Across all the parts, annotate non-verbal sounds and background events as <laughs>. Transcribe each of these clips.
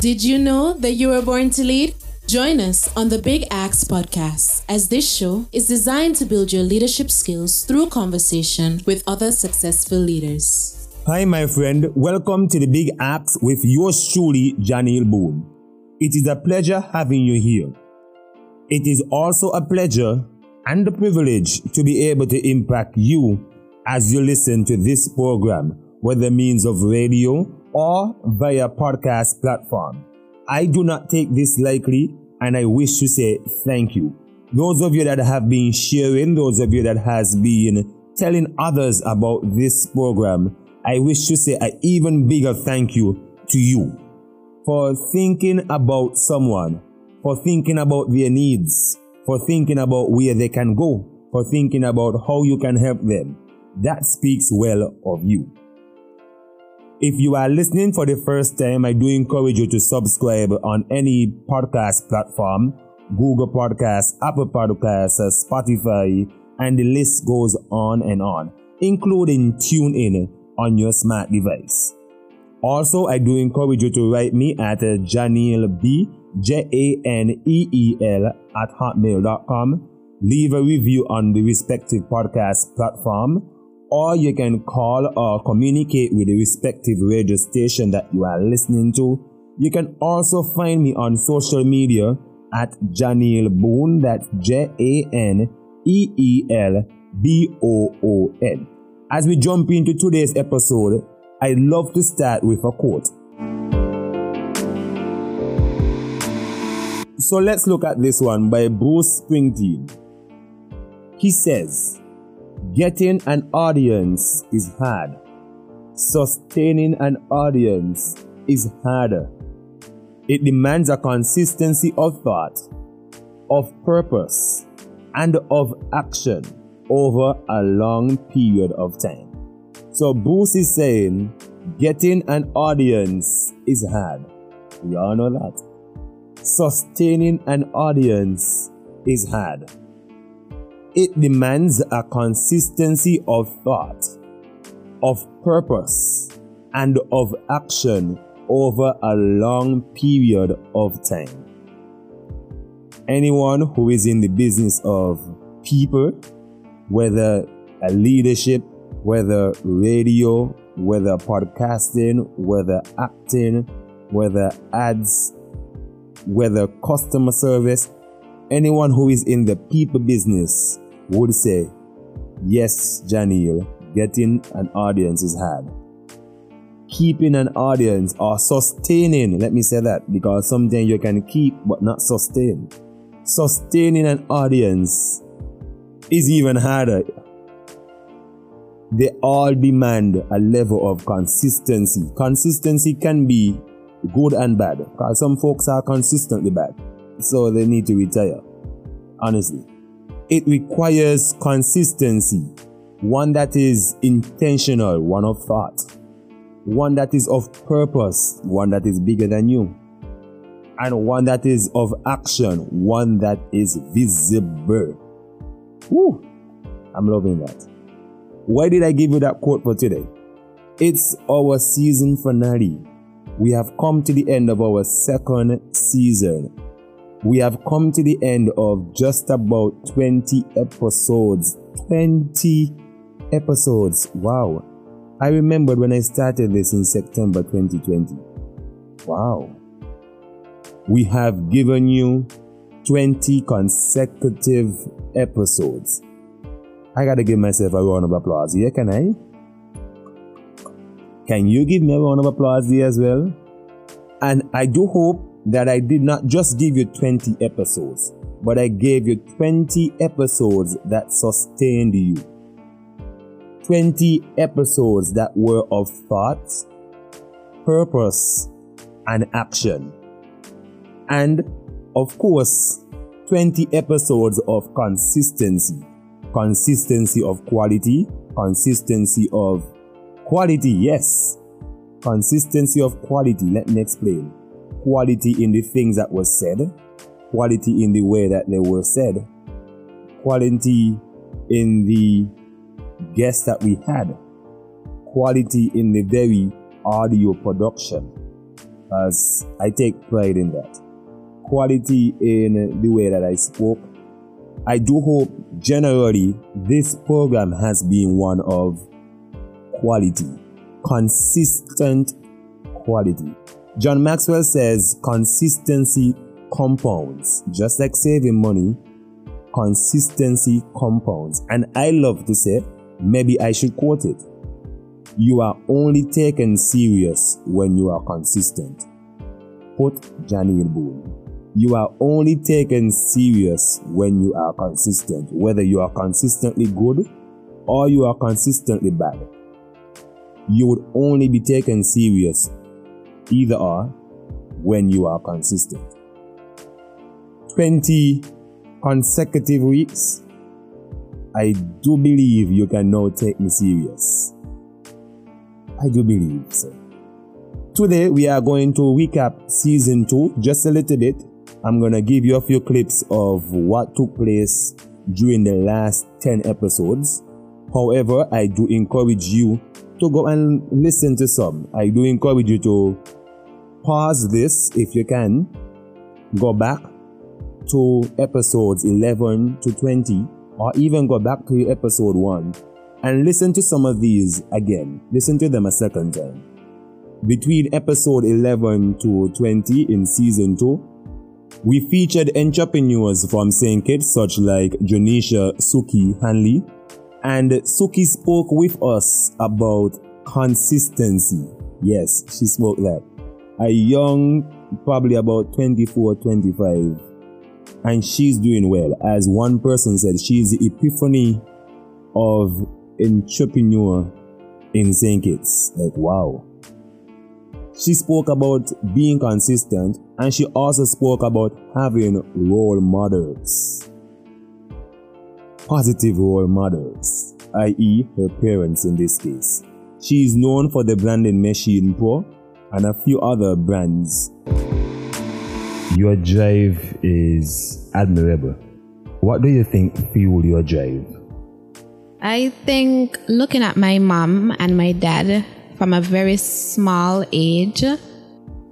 Did you know that you were born to lead? Join us on the Big Ask podcast, as this show is designed to build your leadership skills through conversation with other successful leaders. Hi, my friend. Welcome to the Big Ask with yours truly, Janeel Boon. It is a pleasure having you here. It is also a pleasure and a privilege to be able to impact you as you listen to this program, whether means of radio or via podcast platform. I do not take this lightly and I wish to say thank you. Those of you that have been sharing, those of you that has been telling others about this program, I wish to say an even bigger thank you to you for thinking about someone, for thinking about their needs, for thinking about where they can go, for thinking about how you can help them. That speaks well of you. If you are listening for the first time, I do encourage you to subscribe on any podcast platform Google Podcasts, Apple Podcasts, Spotify, and the list goes on and on, including TuneIn on your smart device. Also, I do encourage you to write me at uh, Janeel B, J A N E E L at hotmail.com. Leave a review on the respective podcast platform, or you can call or communicate with the respective radio station that you are listening to. You can also find me on social media at Janeel Boon, that's J A N E E L B O O N. As we jump into today's episode, I love to start with a quote. So let's look at this one by Bruce Springsteen. He says, Getting an audience is hard. Sustaining an audience is harder. It demands a consistency of thought, of purpose, and of action over a long period of time. So Bruce is saying getting an audience is hard. We all know that. Sustaining an audience is hard. It demands a consistency of thought, of purpose, and of action over a long period of time. Anyone who is in the business of people, whether a leadership whether radio, whether podcasting, whether acting, whether ads, whether customer service, anyone who is in the people business would say, Yes, Janeel, getting an audience is hard. Keeping an audience or sustaining, let me say that, because sometimes you can keep but not sustain. Sustaining an audience is even harder they all demand a level of consistency. Consistency can be good and bad because some folks are consistently bad, so they need to retire. Honestly, it requires consistency, one that is intentional, one of thought, one that is of purpose, one that is bigger than you, and one that is of action, one that is visible. Woo! I'm loving that. Why did I give you that quote for today? It's our season finale. We have come to the end of our second season. We have come to the end of just about 20 episodes. 20 episodes. Wow. I remembered when I started this in September 2020. Wow. We have given you 20 consecutive episodes. I gotta give myself a round of applause here, can I? Can you give me a round of applause here as well? And I do hope that I did not just give you 20 episodes, but I gave you 20 episodes that sustained you. 20 episodes that were of thought, purpose, and action. And of course, 20 episodes of consistency consistency of quality, consistency of quality, yes. Consistency of quality, let me explain. Quality in the things that were said, quality in the way that they were said, quality in the guests that we had, quality in the very audio production, as I take pride in that. Quality in the way that I spoke. I do hope generally this program has been one of quality, consistent quality. John Maxwell says consistency compounds, just like saving money, consistency compounds. And I love to say, maybe I should quote it. You are only taken serious when you are consistent. Quote Janeel Boon. You are only taken serious when you are consistent, whether you are consistently good or you are consistently bad. You would only be taken serious, either or, when you are consistent. 20 consecutive weeks, I do believe you can now take me serious. I do believe so. Today we are going to recap season 2 just a little bit. I'm going to give you a few clips of what took place during the last 10 episodes. However, I do encourage you to go and listen to some. I do encourage you to pause this if you can, go back to episodes 11 to 20, or even go back to episode 1 and listen to some of these again. Listen to them a second time. Between episode 11 to 20 in season 2, we featured entrepreneurs from St. Kitts such like Janisha Suki Hanley, and Suki spoke with us about consistency. Yes, she spoke that. A young, probably about 24, 25, and she's doing well. As one person said, she's the epiphany of entrepreneur in St. Kitts. Like, wow. She spoke about being consistent and she also spoke about having role models. Positive role models, i.e., her parents in this case. She is known for the branding Machine Pro and a few other brands your drive is admirable. What do you think fueled your drive? I think looking at my mom and my dad from a very small age.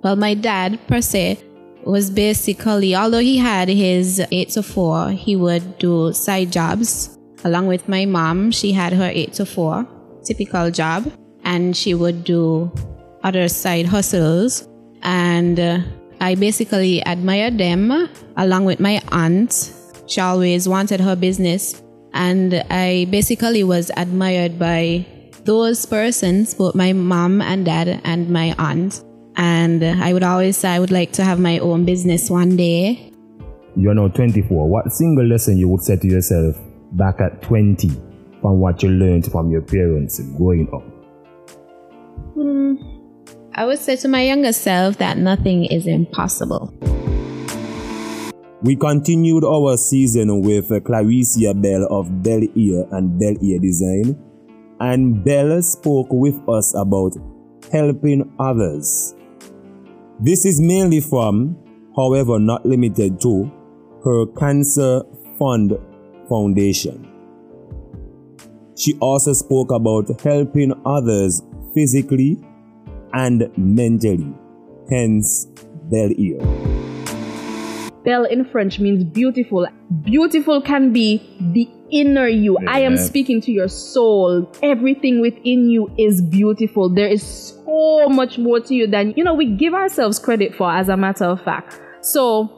Well, my dad, per se, was basically, although he had his 8 to 4, he would do side jobs. Along with my mom, she had her 8 to 4 typical job, and she would do other side hustles. And uh, I basically admired them along with my aunt. She always wanted her business. And I basically was admired by those persons, both my mom and dad and my aunt. And I would always say I would like to have my own business one day. You're now 24. What single lesson you would say to yourself back at 20 from what you learned from your parents growing up? Hmm. I would say to my younger self that nothing is impossible. We continued our season with Claricia Bell of Belle Air and Belle Air Design, and Bell spoke with us about helping others. This is mainly from, however, not limited to, her Cancer Fund Foundation. She also spoke about helping others physically and mentally, hence Belle Air. Belle in French means beautiful. Beautiful can be the inner you. Yeah. I am speaking to your soul. Everything within you is beautiful. There is so much more to you than, you know, we give ourselves credit for, as a matter of fact. So,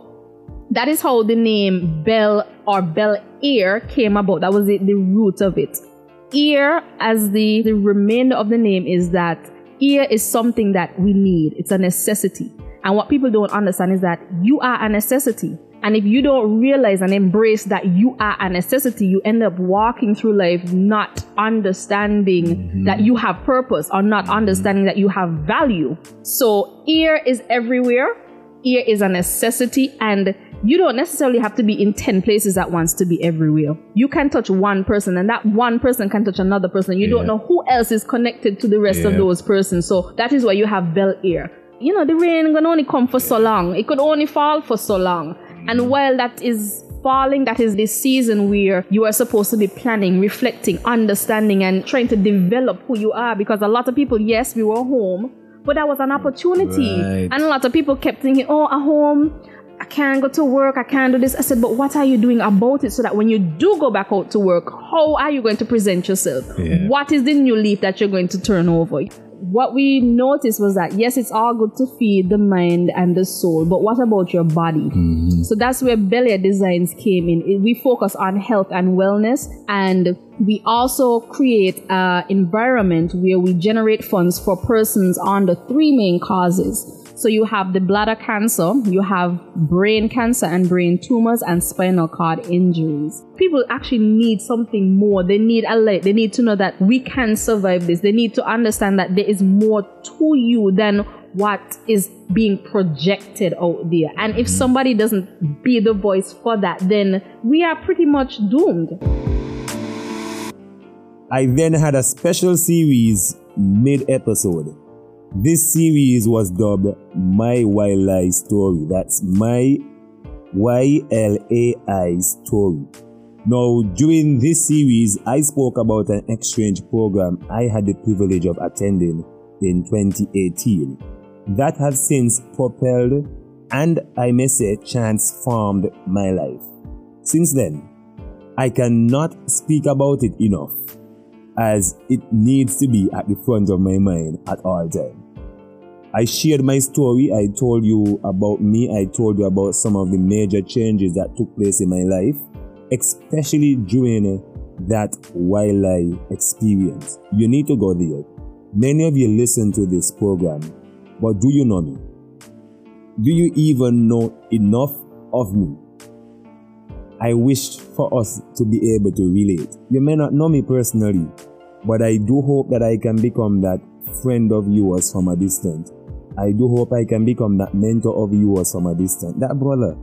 that is how the name Belle or Belle Air came about. That was the, the root of it. Ear, as the, the remainder of the name, is that ear is something that we need. It's a necessity. And what people don't understand is that you are a necessity. And if you don't realize and embrace that you are a necessity, you end up walking through life not understanding mm-hmm. that you have purpose or not understanding that you have value. So ear is everywhere. Ear is a necessity and you don't necessarily have to be in 10 places at once to be everywhere. You can touch one person and that one person can touch another person. You yeah. don't know who else is connected to the rest yeah. of those persons. So that is why you have Belle Air. You know, the rain can only come for so long. It could only fall for so long. And mm. while that is falling, that is the season where you are supposed to be planning, reflecting, understanding, and trying to develop who you are. Because a lot of people, yes, we were home, But that was an opportunity. Right. And a lot of people kept thinking, oh, at home, I can't go to work, I can't do this. I said, but what are you doing about it so that when you do go back out to work, how are you going to present yourself? Yeah. What is the new leaf that you're going to turn over? What we noticed was that yes, it's all good to feed the mind and the soul, but what about your body? Mm-hmm. So that's where Belle Air Designs came in. We focus on health and wellness, and we also create an environment where we generate funds for persons on the three main causes. So you have the bladder cancer, you have brain cancer and brain tumors, and spinal cord injuries. People actually need something more. They need a light. They need to know that we can survive this. They need to understand that there is more to you than what is being projected out there. And if mm-hmm. somebody doesn't be the voice for that, then we are pretty much doomed. I then had a special series mid episode. This series was dubbed My YLAI Story. That's My Y L A I Story. Now, during this series, I spoke about an exchange program I had the privilege of attending in 2018 that has since propelled and I may say transformed my life. Since then, I cannot speak about it enough as it needs to be at the front of my mind at all times. I shared my story. I told you about me. I told you about some of the major changes that took place in my life, especially during that YLAI experience. You need to go there. Many of you listen to this program, but do you know me? Do you even know enough of me? I wish for us to be able to relate. You may not know me personally, but I do hope that I can become that friend of yours from a distance. I do hope I can become that mentor of yours from a distance, that brother,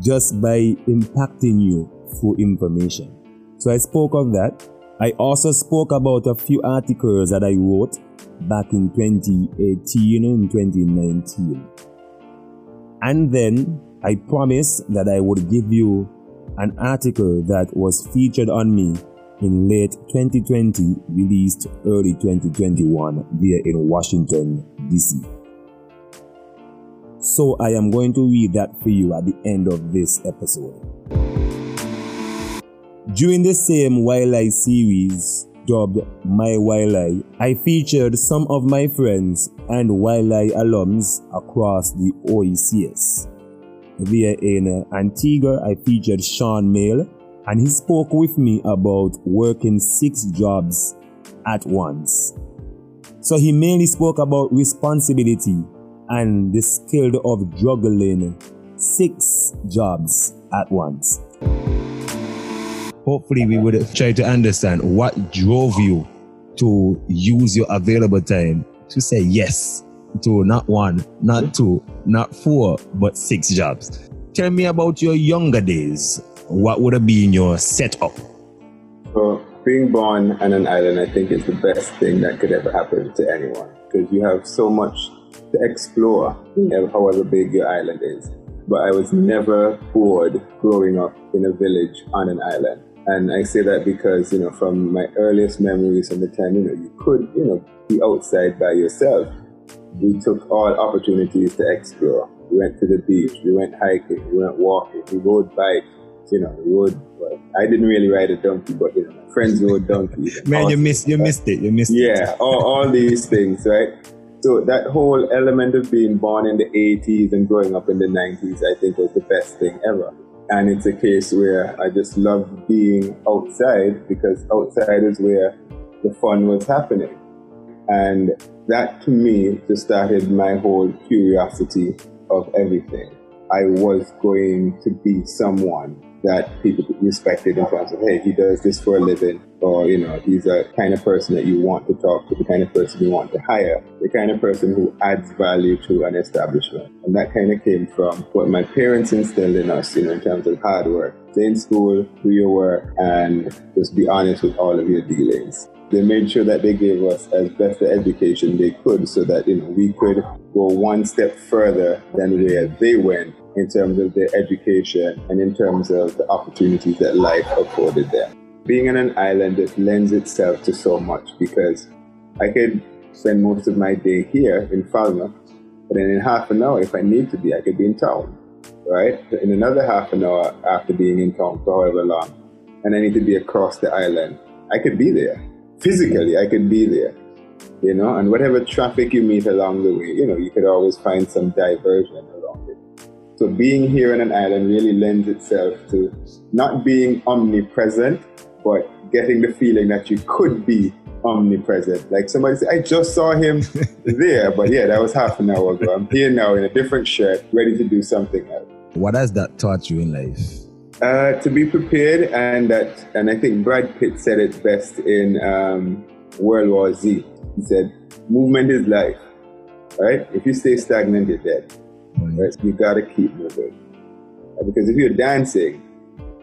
just by impacting you through information. So I spoke of that. I also spoke about a few articles that I wrote back in 2018 and 2019. And then I promised that I would give you an article that was featured on me in late 2020, released early 2021 there in Washington, D.C. So I am going to read that for you at the end of this episode. During the same YLAI series dubbed My YLAI, I featured some of my friends and YLAI alums across the OECS. There in Antigua, I featured Sean Mail, and he spoke with me about working six jobs at once. So he mainly spoke about responsibility and the skill of juggling six jobs at once. Hopefully, we would try to understand what drove you to use your available time to say yes to not one, not two, not four, but six jobs. Tell me about your younger days. What would have been your setup? So, being born on an island, I think, is the best thing that could ever happen to anyone because you have so much to explore, however big your island is. But I was never bored growing up in a village on an island. And I say that because, you know, from my earliest memories from the time, you know, you could, you know, be outside by yourself. We took all opportunities to explore. We went to the beach, we went hiking, we went walking, we rode bikes, you know, we rode, well, I didn't really ride a donkey, but, you know, my friends rode donkeys. <laughs> Man, you missed you missed it. You missed it. Yeah, all, all these things, right? So that whole element of being born in the 80s and growing up in the 90s, I think was the best thing ever. And it's a case where I just loved being outside because outside is where the fun was happening. And that to me just started my whole curiosity of everything. I was going to be someone that people respected in terms of, hey, he does this for a living, or, you know, he's a kind of person that you want to talk to, the kind of person you want to hire, the kind of person who adds value to an establishment. And that kind of came from what my parents instilled in us, you know, in terms of hard work. Stay in school, do your work, and just be honest with all of your dealings. They made sure that they gave us as best the education they could so that, you know, we could go one step further than where they went in terms of their education and in terms of the opportunities that life afforded them. Being on an island, it lends itself to so much because I could spend most of my day here in Falmouth. But then in half an hour, if I need to be, I could be in town, right? In another half an hour after being in town for however long, and I need to be across the island, I could be there. Physically, I could be there, you know, and whatever traffic you meet along the way, you know, you could always find some diversion. So being here on an island really lends itself to not being omnipresent, but getting the feeling that you could be omnipresent. Like somebody said, I just saw him <laughs> there, but yeah, that was half an hour ago. I'm here now in a different shirt, ready to do something else. What has that taught you in life? Uh, to be prepared, and that, and I think Brad Pitt said it best in um, World War Z. He said, "Movement is life." Right? If you stay stagnant, you're dead. Right? You gotta keep moving. Because if you're dancing,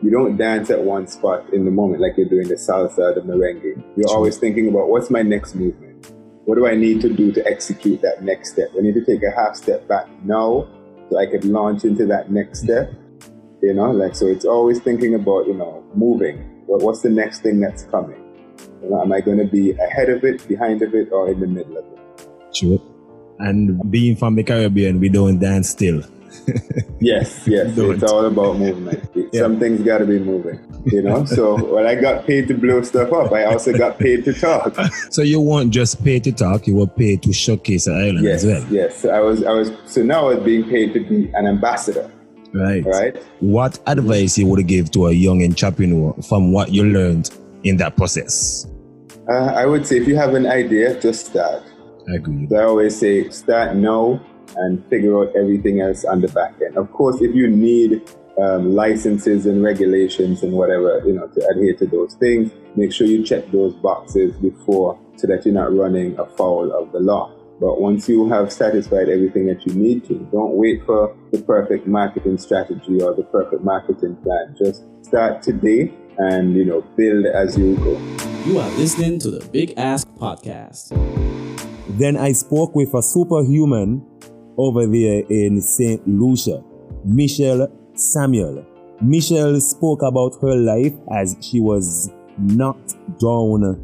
you don't dance at one spot in the moment like you're doing the salsa, the merengue. You're always thinking about what's my next movement? What do I need to do to execute that next step? I need to take a half step back now so I can launch into that next mm-hmm. step. You know, like so it's always thinking about, you know, moving. What's the next thing that's coming? You know, am I going to be ahead of it, behind of it, or in the middle of it? Sure. And being from the Caribbean, we don't dance still. <laughs> yes, yes. <laughs> it's all about movement. Yeah. Some things got to be moving, you know. <laughs> so when I got paid to blow stuff up, I also got paid to talk. so you weren't just paid to talk; you were paid to showcase the island yes, as well. Yes, I was. I was. So now I was being paid to be an ambassador. Right. Right. What advice you would give to a young entrepreneur from what you learned in that process? Uh, I would say if you have an idea, just start. I agree. So I always say start now and figure out everything else on the back end. Of course, if you need um, licenses and regulations and whatever, you know, to adhere to those things, make sure you check those boxes before so that you're not running afoul of the law. But once you have satisfied everything that you need to, don't wait for the perfect marketing strategy or the perfect marketing plan. Just start today and, you know, build as you go. You are listening to the Big Ask Podcast. Then I spoke with a superhuman over there in St. Lucia, Michelle Samuel. Michelle spoke about her life as she was knocked down,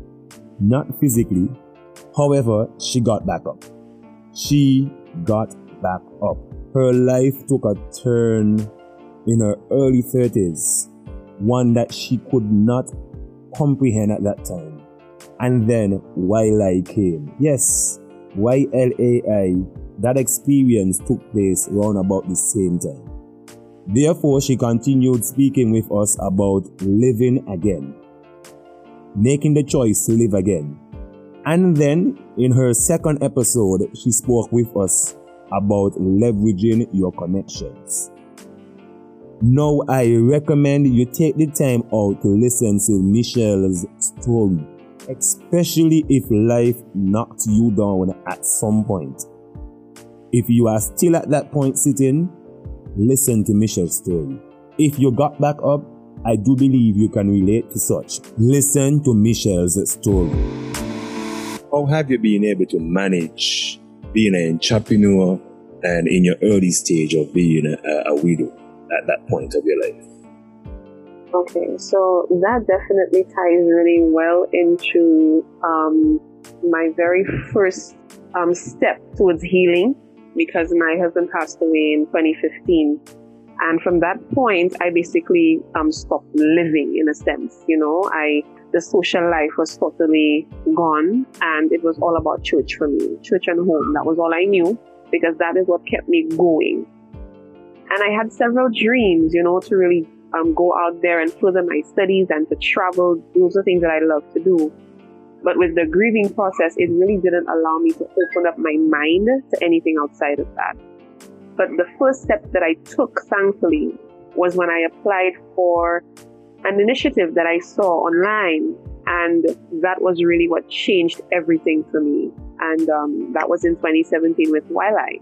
not physically. However, she got back up. She got back up. Her life took a turn in her early 30s, one that she could not comprehend at that time. And then YLAI came. Yes, YLAI that experience took place around about the same time. Therefore, she continued speaking with us about living again, making the choice to live again. And then, in her second episode, she spoke with us about leveraging your connections. Now, I recommend you take the time out to listen to Michelle's story, especially if life knocked you down at some point. If you are still at that point sitting, listen to Michelle's story. If you got back up, I do believe you can relate to such. Listen to Michelle's story. How have you been able to manage being an entrepreneur and in your early stage of being a, a widow at that point of your life? Okay, so that definitely ties really well into um, my very first um, step towards healing because my husband passed away in 2015. And from that point, I basically um, stopped living in a sense. You know, I the social life was totally gone, and it was all about church for me, church and home. That was all I knew because that is what kept me going. And I had several dreams, you know, to really um, go out there and further my studies and to travel. Those are things that I love to do. But with the grieving process, it really didn't allow me to open up my mind to anything outside of that. But the first step that I took, thankfully, was when I applied for an initiative that I saw online. And that was really what changed everything for me. And um, that was in 2017 with YLAI.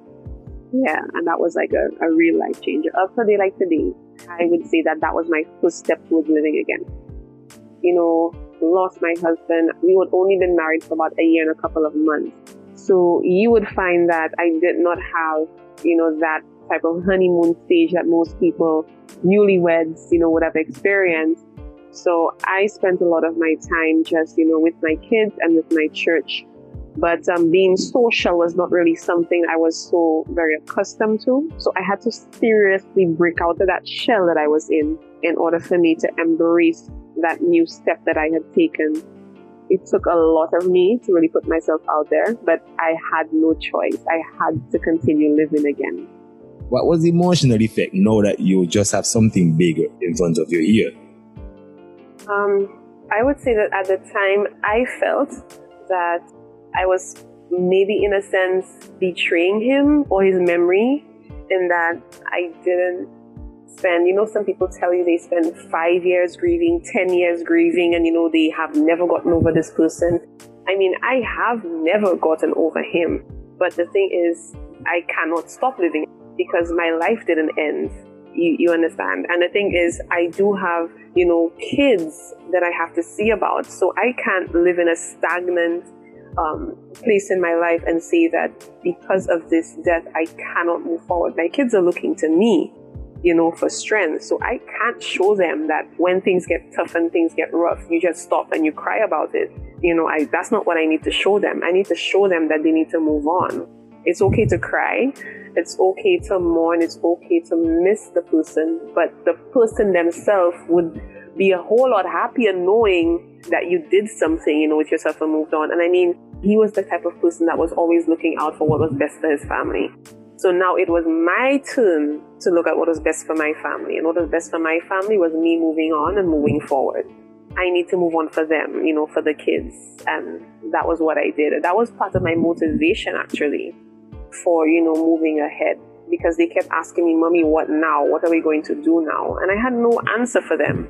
Yeah, and that was like a, a real life changer. Up to day like today, I would say that that was my first step towards living again. You know, lost my husband. We had only been married for about a year and a couple of months. So you would find that I did not have, you know, that type of honeymoon stage that most people, newlyweds, you know, would have experienced. So I spent a lot of my time just, you know, with my kids and with my church. But um, being social was not really something I was so very accustomed to. So I had to seriously break out of that shell that I was in in order for me to embrace that new step that I had taken. It took a lot of me to really put myself out there, but I had no choice. I had to continue living again. What was the emotional effect now that you just have something bigger in front of you here? Um, I would say that at the time I felt that I was maybe in a sense betraying him or his memory in that I didn't spend, you know, some people tell you they spend five years grieving, 10 years grieving, and you know, they have never gotten over this person. I mean, I have never gotten over him. But the thing is, I cannot stop living because my life didn't end. You, you understand? And the thing is, I do have, you know, kids that I have to see about. So I can't live in a stagnant um, place in my life and say that because of this death, I cannot move forward. My kids are looking to me, you know, for strength. So I can't show them that when things get tough and things get rough, you just stop and you cry about it. You know, I, that's not what I need to show them. I need to show them that they need to move on. It's okay to cry. It's okay to mourn. It's okay to miss the person, but the person themselves would be a whole lot happier knowing that you did something, you know, with yourself and moved on. And I mean, he was the type of person that was always looking out for what was best for his family. So now it was my turn to look at what was best for my family. And what was best for my family was me moving on and moving forward. I need to move on for them, you know, for the kids. And that was what I did. That was part of my motivation actually for, you know, moving ahead because they kept asking me, Mommy, what now? What are we going to do now? And I had no answer for them.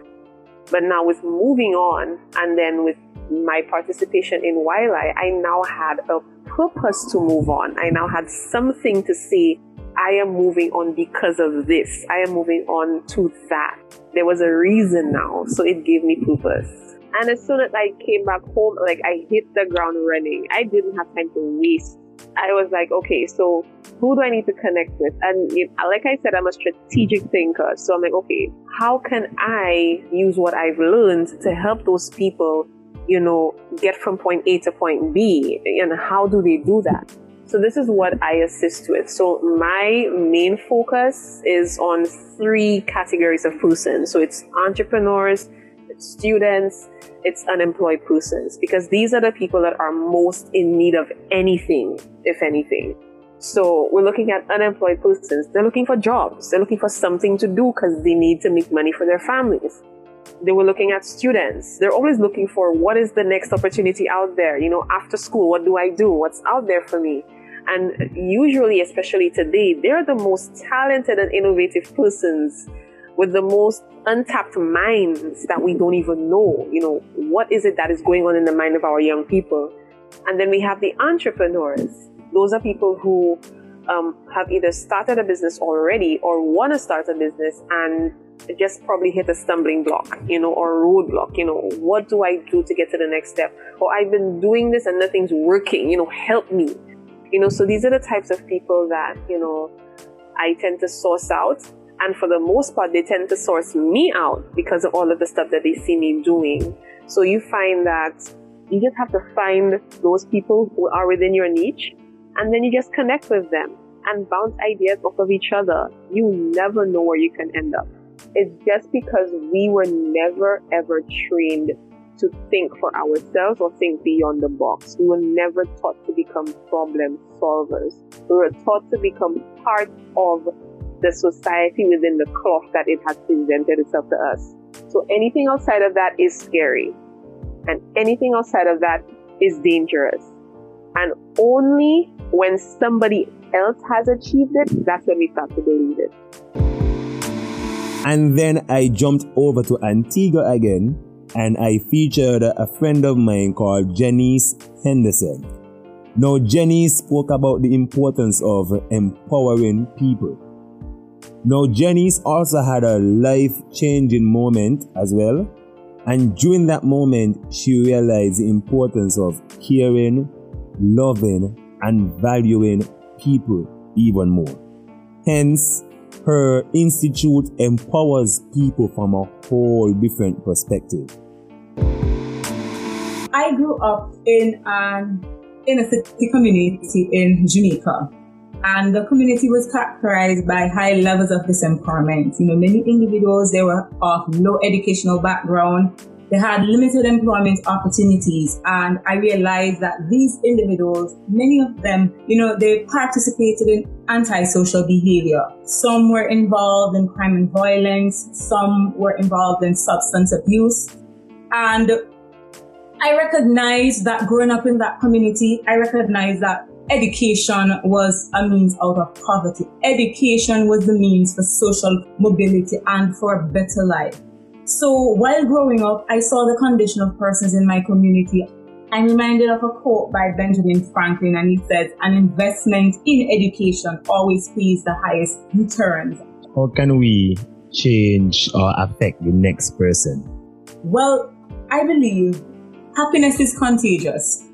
But now with moving on and then with my participation in YLAI, I now had a purpose to move on. I now had something to say, I am moving on because of this. I am moving on to that. There was a reason now, so it gave me purpose. And as soon as I came back home, like I hit the ground running. I didn't have time to waste I was like, okay, so who do I need to connect with? And like I said, I'm a strategic thinker. So I'm like, okay, how can I use what I've learned to help those people, you know, get from point A to point B? And how do they do that? So this is what I assist with. So my main focus is on three categories of persons. So it's entrepreneurs, it's students, it's unemployed persons because these are the people that are most in need of anything, if anything. So we're looking at unemployed persons. They're looking for jobs. They're looking for something to do because they need to make money for their families. They were looking at students. They're always looking for what is the next opportunity out there. You know, after school, what do I do? What's out there for me? And usually, especially today, they're the most talented and innovative persons with the most untapped minds that we don't even know. You know, what is it that is going on in the mind of our young people? And then we have the entrepreneurs. Those are people who um, have either started a business already or want to start a business and just probably hit a stumbling block, you know, or a roadblock. You know, what do I do to get to the next step? Or I've been doing this and nothing's working, you know, help me. You know, so these are the types of people that, you know, I tend to source out and for the most part, they tend to source me out because of all of the stuff that they see me doing. So you find that you just have to find those people who are within your niche and then you just connect with them and bounce ideas off of each other. You never know where you can end up. It's just because we were never ever trained to think for ourselves or think beyond the box. We were never taught to become problem solvers. We were taught to become part of the society within the cloth that it has presented itself to us. So anything outside of that is scary. And anything outside of that is dangerous. And only when somebody else has achieved it, that's when we start to believe it. And then I jumped over to Antigua again and I featured a friend of mine called Janese Henderson. Now, Jenny spoke about the importance of empowering people. Now, Janese also had a life changing moment as well. And during that moment, she realized the importance of caring, loving, and valuing people even more. Hence, her institute empowers people from a whole different perspective. I grew up in an in a city community in Jamaica. And the community was characterized by high levels of disempowerment. You know, many individuals, they were of low educational background. They had limited employment opportunities. And I realized that these individuals, many of them, you know, they participated in antisocial behavior. Some were involved in crime and violence. Some were involved in substance abuse. And I recognize that growing up in that community, I recognize that education was a means out of poverty. Education was the means for social mobility and for a better life. So while growing up, I saw the condition of persons in my community. I'm reminded of a quote by Benjamin Franklin, and he says, An investment in education always pays the highest returns. How can we change or affect the next person? Well, I believe happiness is contagious.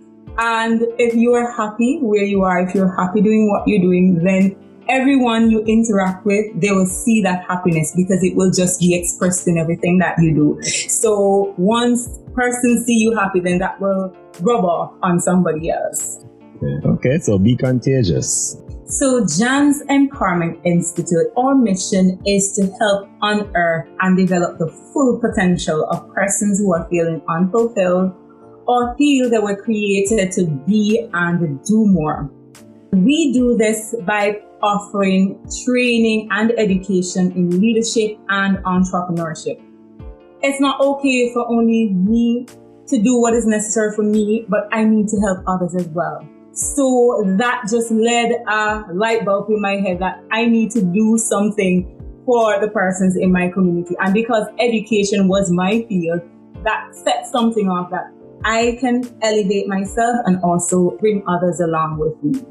And if you are happy where you are, if you're happy doing what you're doing, then everyone you interact with, they will see that happiness because it will just be expressed in everything that you do. So once person see you happy, then that will rub off on somebody else. Okay, so be contagious. So, Jan's Empowerment Institute, our mission is to help unearth and develop the full potential of persons who are feeling unfulfilled or feel they were created to be and do more. We do this by offering training and education in leadership and entrepreneurship. It's not okay for only me to do what is necessary for me, but I need to help others as well. So that just led a light bulb in my head that I need to do something for the persons in my community. And because education was my field, that set something off that I can elevate myself and also bring others along with me.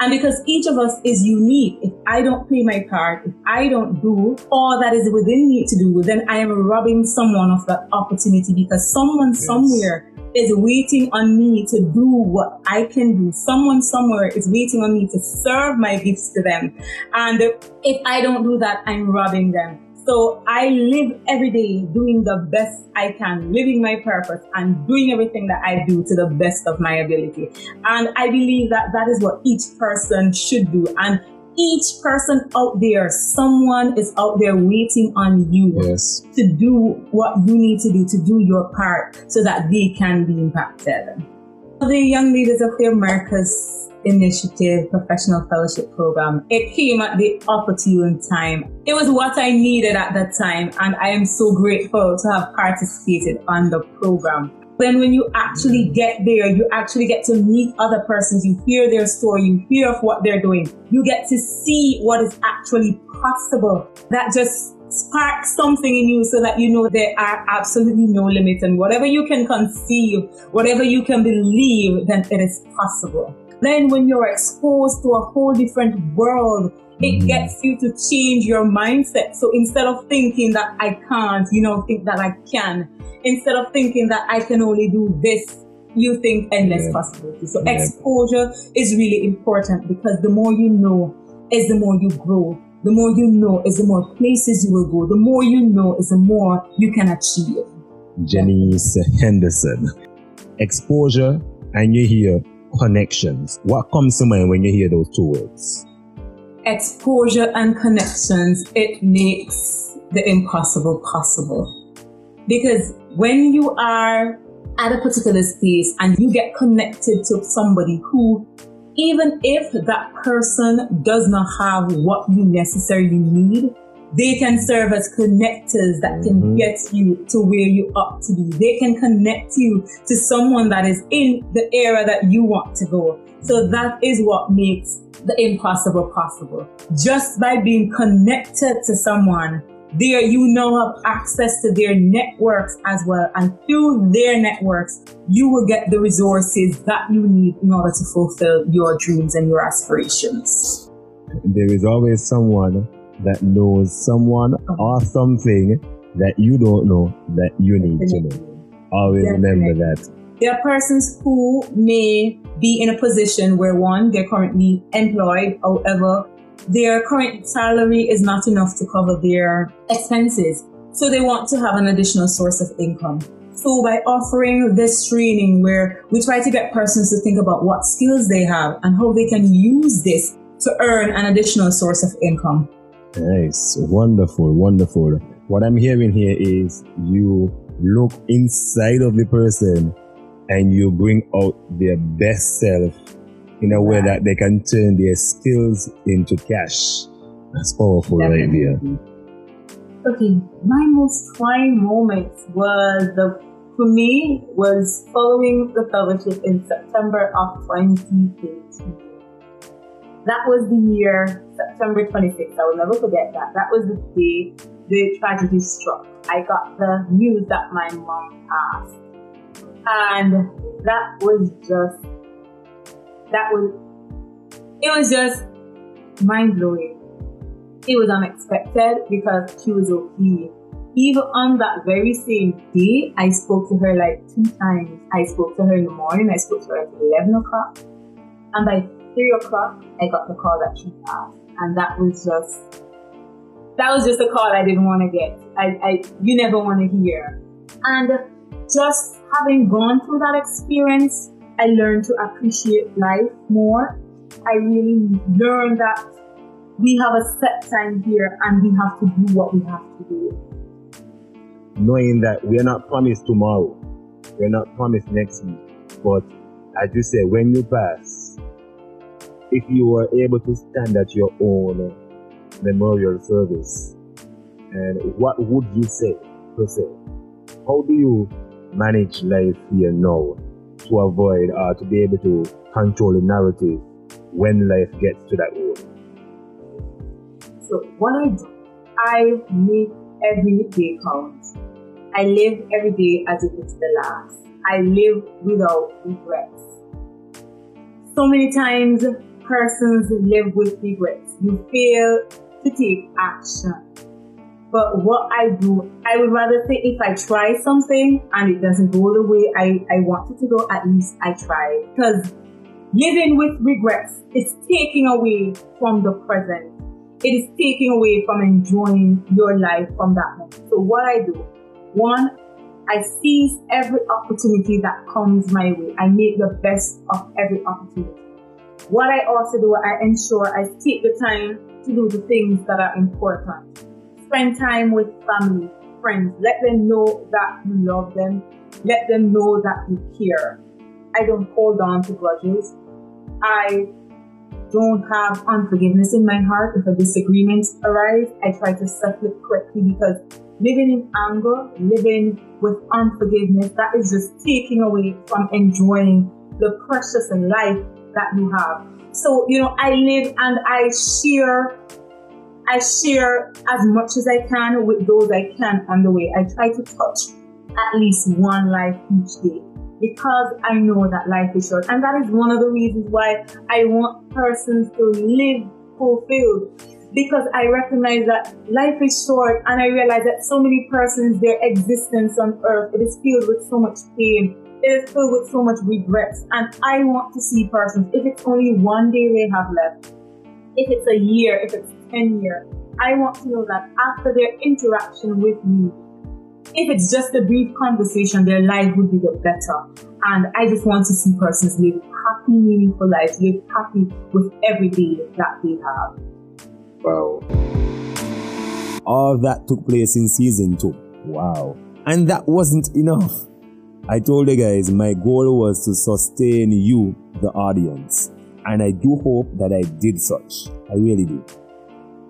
And because each of us is unique, if I don't play my part, if I don't do all that is within me to do, then I am robbing someone of that opportunity because someone yes. somewhere is waiting on me to do what I can do. Someone somewhere is waiting on me to serve my gifts to them. And if I don't do that, I'm robbing them. So I live every day doing the best I can, living my purpose and doing everything that I do to the best of my ability. And I believe that that is what each person should do. And each person out there, someone is out there waiting on you yes. to do what you need to do, to do your part so that they can be impacted. The Young Leaders of the Americas Initiative Professional Fellowship Program. It came at the opportune time. It was what I needed at that time, and I am so grateful to have participated on the program. Then when you actually get there, you actually get to meet other persons, you hear their story, you hear of what they're doing, you get to see what is actually possible. That just sparks something in you so that you know there are absolutely no limits and whatever you can conceive, whatever you can believe, then it is possible. Then when you're exposed to a whole different world, it mm. gets you to change your mindset. So instead of thinking that I can't, you know, think that I can. Instead of thinking that I can only do this, you think endless yeah. possibilities. So yeah. exposure is really important because the more you know is the more you grow. The more you know is the more places you will go. The more you know is the more you can achieve. Janese Henderson. Exposure and you hear connections. What comes to mind when you hear those two words? Exposure and connections, it makes the impossible possible. Because when you are at a particular space and you get connected to somebody who, even if that person does not have what you necessarily need, they can serve as connectors that can mm-hmm. get you to where you ought to be. They can connect you to someone that is in the area that you want to go. So that is what makes the impossible possible. Just by being connected to someone, there you now have access to their networks as well. And through their networks, you will get the resources that you need in order to fulfill your dreams and your aspirations. There is always someone that knows someone or something that you don't know that you need to know. Always remember that. There are persons who may be in a position where one, they're currently employed, however, their current salary is not enough to cover their expenses. So they want to have an additional source of income. So by offering this training where we try to get persons to think about what skills they have and how they can use this to earn an additional source of income. Nice. Wonderful. Wonderful. What I'm hearing here is you look inside of the person and you bring out their best self in a way that they can turn their skills into cash. That's powerful Definitely. right there. Okay, my most trying moment was the for me was following the fellowship in September of 2018. That was the year, September 26th. I will never forget that. That was the day the tragedy struck. I got the news that my mom passed. And that was just, that was, it was just mind blowing. It was unexpected because she was okay. Even on that very same day, I spoke to her like two times. I spoke to her in the morning, I spoke to her at 11 o'clock. And by three o'clock, I got the call that she passed, and that was just that was just a call I didn't want to get. I, I you never want to hear, and just having gone through that experience, I learned to appreciate life more. I really learned that we have a set time here, and we have to do what we have to do. Knowing that we are not promised tomorrow, we're not promised next week, but as you say, when you pass, if you were able to stand at your own memorial service, and what would you say per se? How do you manage life here now to avoid or to be able to control the narrative when life gets to that point? So what I do, I make every day count. I live every day as if it's the last. I live without regrets. So many times persons live with regrets. You fail to take action. But what I do, I would rather say if I try something and it doesn't go the way I, I want it to go, at least I try. Because living with regrets is taking away from the present. It is taking away from enjoying your life from that moment. So what I do, one, I seize every opportunity that comes my way. I make the best of every opportunity. What I also do, I ensure I take the time to do the things that are important. Spend time with family, friends. Let them know that you love them. Let them know that you care. I don't hold on to grudges. I don't have unforgiveness in my heart. If a disagreement arises, I try to settle it because living in anger, living with unforgiveness, that is just taking away from enjoying the precious life that you have. So, you know, I live and I share I share as much as I can with those I can on the way. I try to touch at least one life each day because I know that life is short. And that is one of the reasons why I want persons to live fulfilled because I recognize that life is short and I realize that so many persons, their existence on earth, it is filled with so much pain, it is filled with so much regrets. And I want to see persons, if it's only one day they have left, if it's a year, if it's 10 years, I want to know that after their interaction with me, if it's just a brief conversation, their life would be the better. And I just want to see persons live happy, meaningful lives, live happy with every day that they have. Wow. All that took place in season two. Wow. And that wasn't enough. I told you guys my goal was to sustain you, the audience, and I do hope that I did such. I really do.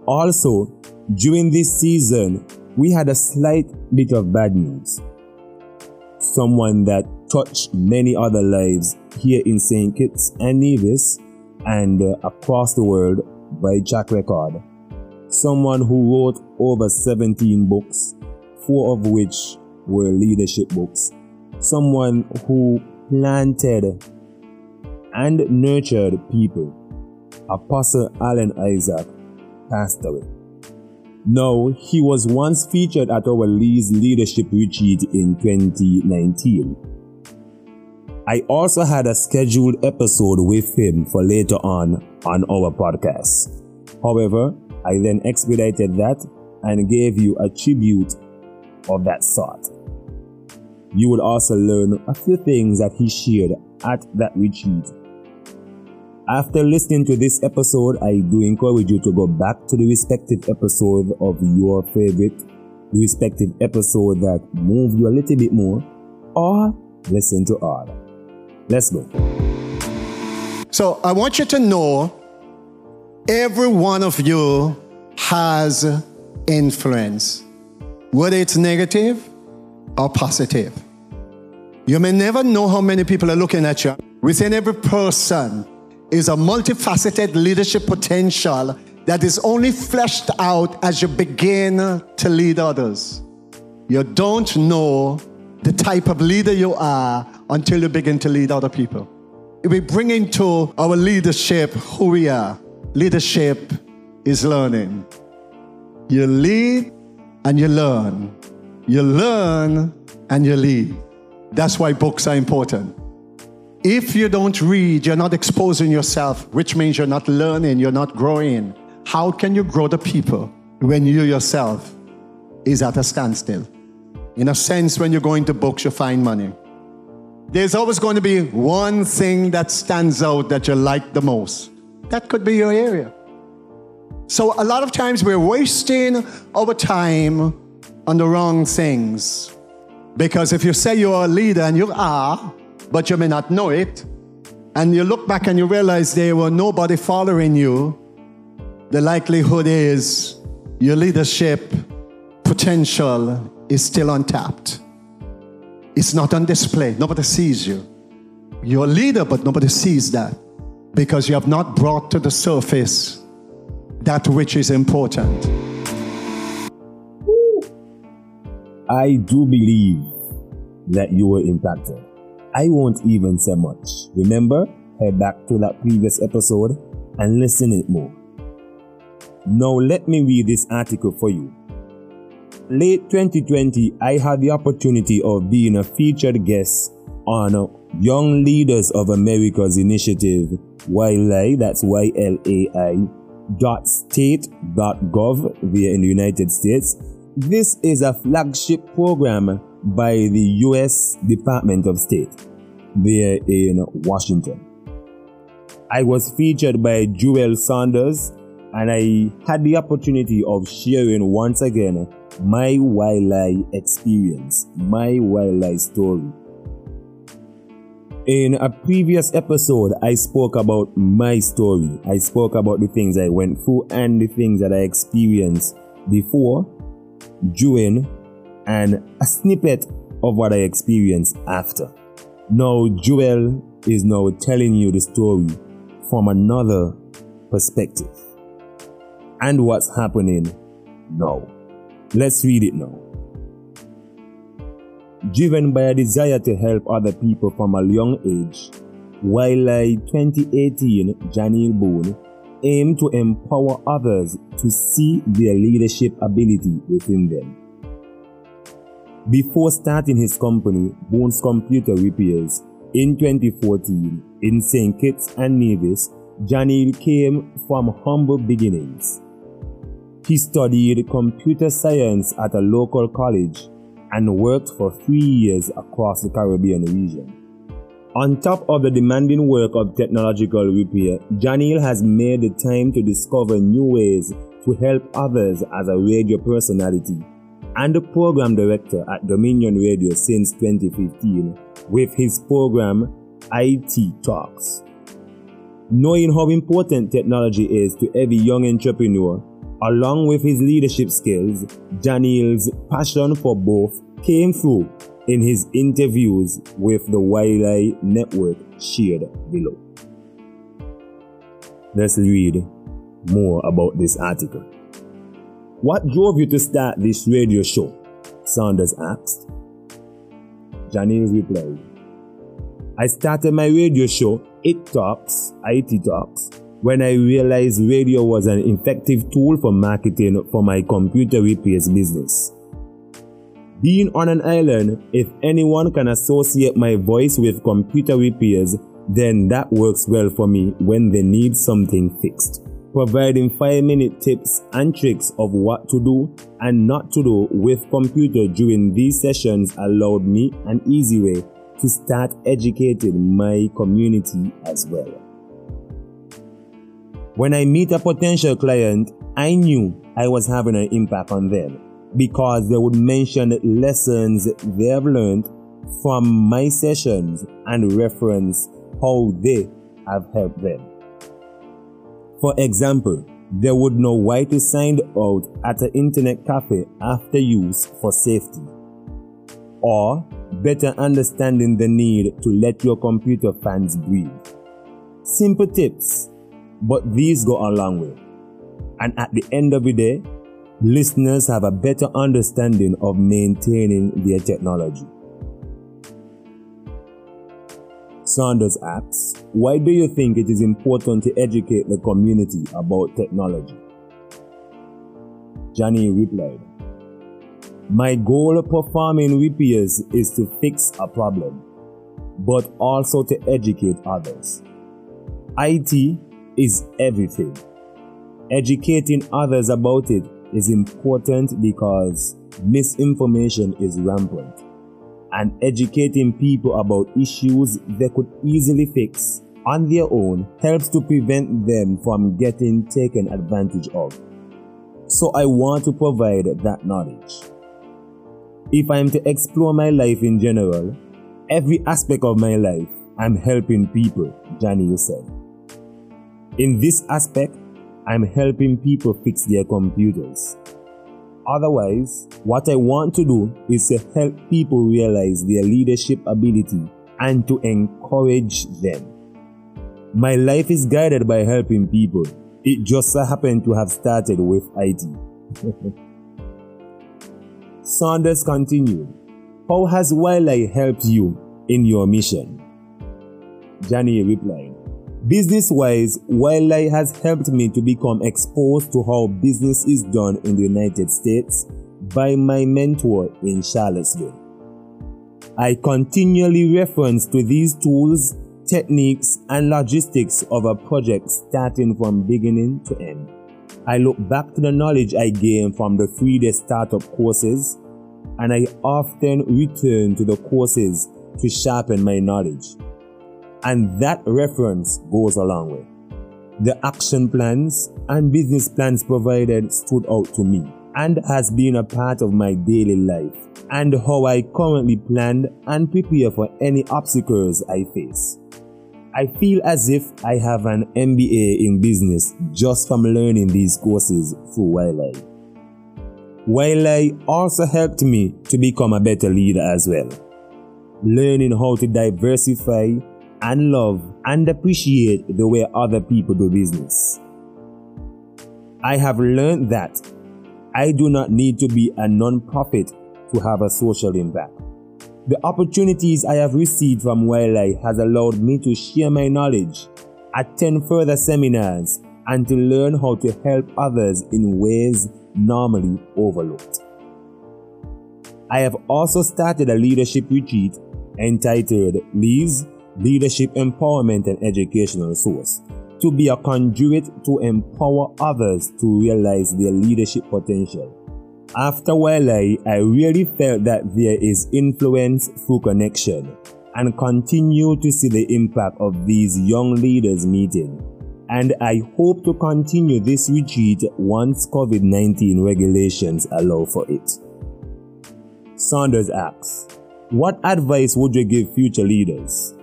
Also, during this season, we had a slight bit of bad news. Someone that touched many other lives here in St. Kitts and Nevis and uh, across the world by Jack Record. Someone who wrote over 17 books, four of which were leadership books someone who planted and nurtured people. Apostle Allan Isaac passed away. Now, he was once featured at our Lee's Leadership Retreat in 2019. I also had a scheduled episode with him for later on on our podcast. However, I then expedited that and gave you a tribute of that sort. You will also learn a few things that he shared at that retreat. After listening to this episode, I do encourage you to go back to the respective episode of your favorite, the respective episode that moved you a little bit more, or listen to all. Let's go. So I want you to know every one of you has influence, whether it's negative or positive. You may never know how many people are looking at you. Within every person is a multifaceted leadership potential that is only fleshed out as you begin to lead others. You don't know the type of leader you are until you begin to lead other people. We bring into our leadership who we are. Leadership is learning. You lead and you learn. You learn and you lead. That's why books are important. If you don't read, you're not exposing yourself, which means you're not learning, you're not growing. How can you grow the people when you yourself is at a standstill? In a sense, when you go into books, you find money. There's always going to be one thing that stands out that you like the most. That could be your area. So, a lot of times we're wasting our time on the wrong things. Because if you say you're a leader and you are, but you may not know it, and you look back and you realize there were nobody following you, the likelihood is your leadership potential is still untapped. It's not on display. Nobody sees you. You're a leader, but nobody sees that because you have not brought to the surface that which is important. I do believe that you were impacted. I won't even say much. Remember, head back to that previous episode and listen it more. Now let me read this article for you. Late 2020, I had the opportunity of being a featured guest on Young Leaders of Americas initiative, YLAI, that's Y-L-A-I, dot state dot gov there in the United States. This is a flagship program by the U.S. Department of State there in Washington. I was featured by Joel Saunders and I had the opportunity of sharing once again my YLAI experience, my YLAI story. In a previous episode, I spoke about my story. I spoke about the things I went through and the things that I experienced before, during, and a snippet of what I experienced after. Now, Joel is now telling you the story from another perspective and what's happening now. Let's read it now. Driven by a desire to help other people from a young age, YLAI 2018 Janeel Boon aimed to empower others to see their leadership ability within them. Before starting his company, Boon's Computer Repairs, in 2014 in St. Kitts and Nevis, Janeel came from humble beginnings. He studied computer science at a local college and worked for three years across the Caribbean region. On top of the demanding work of technological repair, Janeel has made the time to discover new ways to help others as a radio personality and a program director at Dominion Radio since 2015 with his program IT Talks. Knowing how important technology is to every young entrepreneur, along with his leadership skills, Janeel's passion for both came through in his interviews with the YLAI Network shared below. Let's read more about this article. What drove you to start this radio show? Saunders asked. Janeel replied, I started my radio show, It Talks, IT Talks, when I realized radio was an effective tool for marketing for my computer repairs business. Being on an island, if anyone can associate my voice with computer repairs, then that works well for me when they need something fixed, providing 5 minute tips and tricks of what to do and not to do with computer during these sessions allowed me an easy way to start educating my community as well. When I meet a potential client, I knew I was having an impact on them because they would mention lessons they have learned from my sessions and reference how they have helped them. For example, they would know why to sign out at an internet cafe after use for safety. Or better understanding the need to let your computer fans breathe. Simple tips, but these go a long way. And at the end of the day, listeners have a better understanding of maintaining their technology. Saunders asks, Why do you think it is important to educate the community about technology? Johnny replied, My goal of performing repairs is to fix a problem, but also to educate others. IT is everything. Educating others about it is important because misinformation is rampant and educating people about issues they could easily fix on their own helps to prevent them from getting taken advantage of. So I want to provide that knowledge. If I am to explore my life in general, every aspect of my life, I'm helping people, Johnny said. In this aspect, I'm helping people fix their computers. Otherwise, what I want to do is to help people realize their leadership ability and to encourage them. My life is guided by helping people. It just so happened to have started with IT. <laughs> Saunders continued, How has YLAI helped you in your mission? Johnny replied, Business wise, YLAI has helped me to become exposed to how business is done in the United States by my mentor in Charlottesville. I continually reference to these tools, techniques, and logistics of a project starting from beginning to end. I look back to the knowledge I gained from the three day startup courses, and I often return to the courses to sharpen my knowledge. And that reference goes a long way. The action plans and business plans provided stood out to me and has been a part of my daily life and how I currently plan and prepare for any obstacles I face. I feel as if I have an MBA in business just from learning these courses through YLAI. YLAI also helped me to become a better leader as well. Learning how to diversify and love and appreciate the way other people do business. I have learned that I do not need to be a non-profit to have a social impact. The opportunities I have received from YLAI has allowed me to share my knowledge, attend further seminars, and to learn how to help others in ways normally overlooked. I have also started a leadership retreat entitled Lee's leadership empowerment and educational source to be a conduit to empower others to realize their leadership potential. After YLAI, I really felt that there is influence through connection and continue to see the impact of these young leaders meeting. And I hope to continue this retreat once COVID 19 regulations allow for it. Saunders asks, What advice would you give future leaders?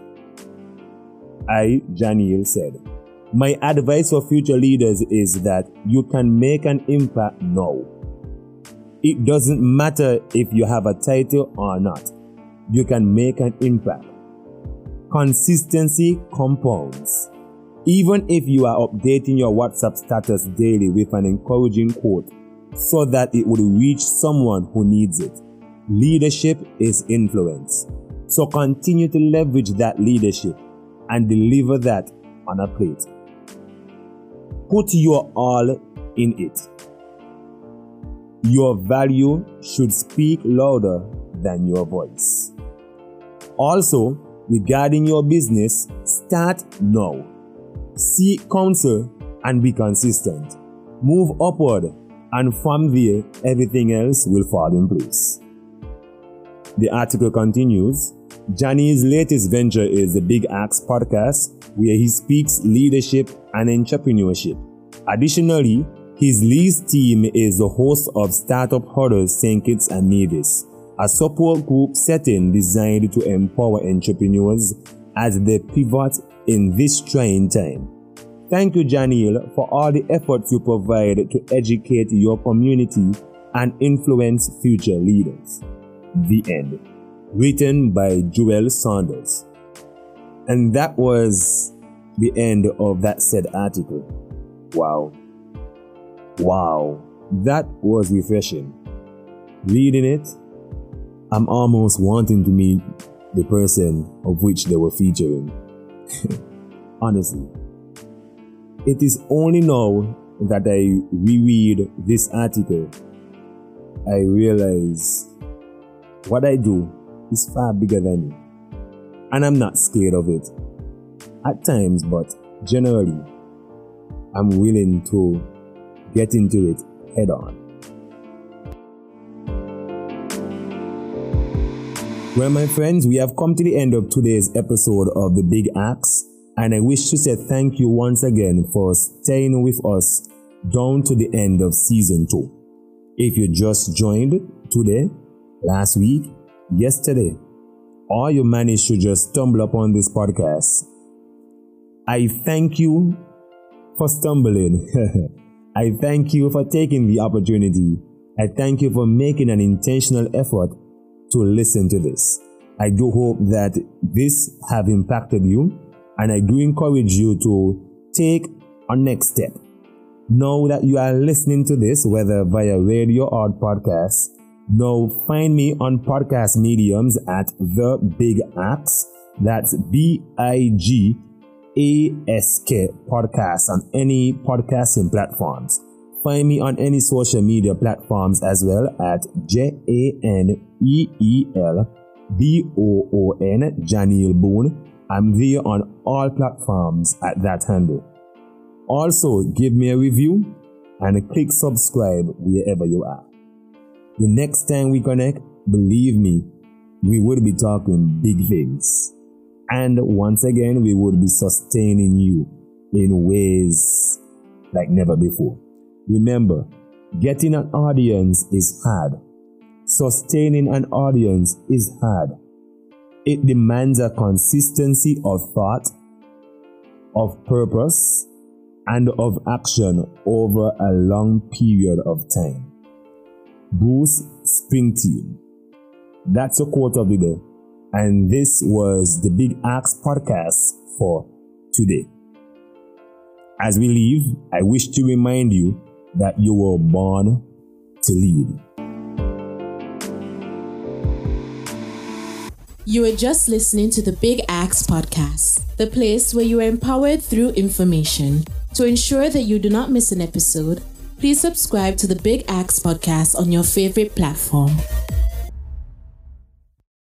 I, Janeel, said, My advice for future leaders is that you can make an impact now. It doesn't matter if you have a title or not, you can make an impact. Consistency compounds. Even if you are updating your WhatsApp status daily with an encouraging quote so that it would reach someone who needs it, leadership is influence. So continue to leverage that leadership and deliver that on a plate. Put your all in it. Your value should speak louder than your voice. Also, regarding your business, start now. Seek counsel and be consistent. Move upward, and from there, everything else will fall in place. The article continues Johnny's latest venture is the Big Ask podcast, where he speaks leadership and entrepreneurship. Additionally, his lead team is the host of Startup Huddles St. Kitts and Nevis, a support group setting designed to empower entrepreneurs as they pivot in this trying time. Thank you, Janeel, for all the efforts you provide to educate your community and influence future leaders. The end. Written by Joel Saunders. And that was the end of that said article. Wow. Wow. That was refreshing. Reading it, I'm almost wanting to meet the person of which they were featuring. <laughs> Honestly. It is only now that I reread this article, I realize what I do is far bigger than me. And I'm not scared of it. At times, but generally, I'm willing to get into it head on. Well, my friends, we have come to the end of today's episode of The Big Ask, and I wish to say thank you once again for staying with us down to the end of season two. If you just joined today, last week, yesterday, or you managed to just stumble upon this podcast, I thank you for stumbling. <laughs> I thank you for taking the opportunity. I thank you for making an intentional effort to listen to this. I do hope that this have impacted you and I do encourage you to take a next step. Know that you are listening to this, whether via radio or podcast. Now find me on podcast mediums at The Big Ask. That's B I G A S K podcast on any podcasting platforms. Find me on any social media platforms as well at J A N E E L B O O N, Janeel Boon. I'm there on all platforms at that handle. Also, give me a review and click subscribe wherever you are. The next time we connect, believe me, we would be talking big things. And once again, we would be sustaining you in ways like never before. Remember, getting an audience is hard. Sustaining an audience is hard. It demands a consistency of thought, of purpose, and of action over a long period of time. Bruce Springsteen. That's a quote of the day. And this was the Big Ask podcast for today. As we leave, I wish to remind you that you were born to lead. You are just listening to the Big Ask Podcast, the place where you are empowered through information. To ensure that you do not miss an episode, please subscribe to the Big Ask Podcast on your favorite platform.